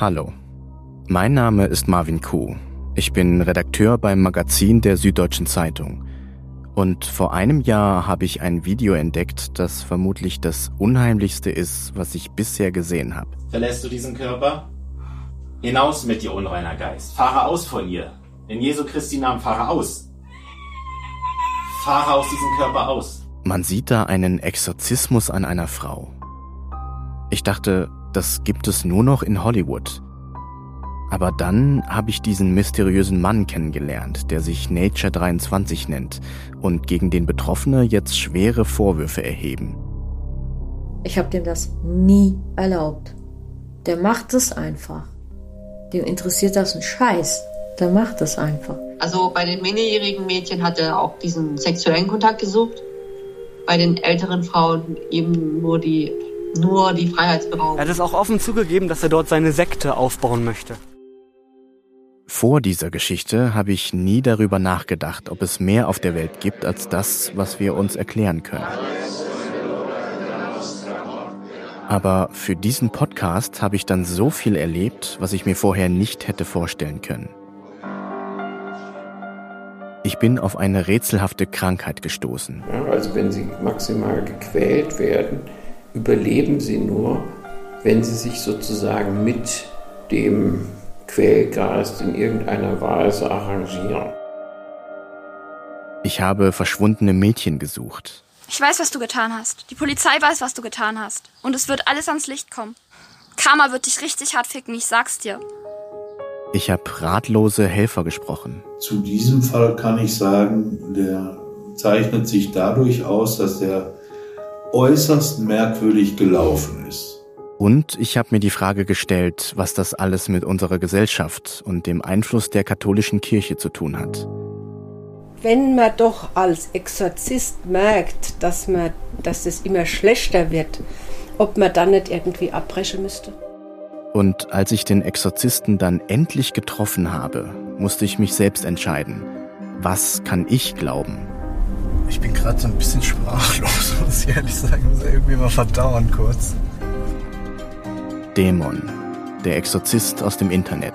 Hallo, mein Name ist Marvin Kuh. Ich bin Redakteur beim Magazin der Süddeutschen Zeitung. Und vor einem Jahr habe ich ein Video entdeckt, das vermutlich das Unheimlichste ist, was ich bisher gesehen habe. Verlässt du diesen Körper? Hinaus mit dir, unreiner Geist. Fahre aus von ihr. In Jesu Christi Namen fahre aus. Fahre aus diesem Körper aus. Man sieht da einen Exorzismus an einer Frau. Ich dachte, das gibt es nur noch in Hollywood. Aber dann habe ich diesen mysteriösen Mann kennengelernt, der sich Nature 23 nennt und gegen den Betroffene jetzt schwere Vorwürfe erheben. Ich habe dem das nie erlaubt. Der macht es einfach. Dem interessiert das ein Scheiß. Der macht es einfach. Also bei den minderjährigen Mädchen hat er auch diesen sexuellen Kontakt gesucht. Bei den älteren Frauen eben nur die, nur die Freiheitsberaubung. Er hat es auch offen zugegeben, dass er dort seine Sekte aufbauen möchte. Vor dieser Geschichte habe ich nie darüber nachgedacht, ob es mehr auf der Welt gibt als das, was wir uns erklären können. Aber für diesen Podcast habe ich dann so viel erlebt, was ich mir vorher nicht hätte vorstellen können. Ich bin auf eine rätselhafte Krankheit gestoßen. Ja, also wenn sie maximal gequält werden, überleben sie nur, wenn sie sich sozusagen mit dem Quälgeist in irgendeiner Weise arrangieren. Ich habe verschwundene Mädchen gesucht. Ich weiß, was du getan hast. Die Polizei weiß, was du getan hast. Und es wird alles ans Licht kommen. Karma wird dich richtig hart ficken, ich sag's dir. Ich habe ratlose Helfer gesprochen. Zu diesem Fall kann ich sagen, der zeichnet sich dadurch aus, dass er äußerst merkwürdig gelaufen ist. Und ich habe mir die Frage gestellt, was das alles mit unserer Gesellschaft und dem Einfluss der katholischen Kirche zu tun hat. Wenn man doch als Exorzist merkt, dass, man, dass es immer schlechter wird, ob man dann nicht irgendwie abbrechen müsste. Und als ich den Exorzisten dann endlich getroffen habe, musste ich mich selbst entscheiden. Was kann ich glauben? Ich bin gerade so ein bisschen sprachlos, ehrlich sagen. Muss irgendwie mal verdauen kurz. Dämon, der Exorzist aus dem Internet.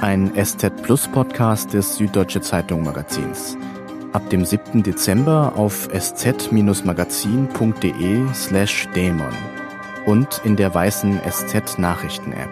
Ein SZ Plus Podcast des Süddeutsche Zeitung Magazins. Ab dem 7. Dezember auf sz-magazin.de slash Dämon und in der weißen SZ Nachrichten App.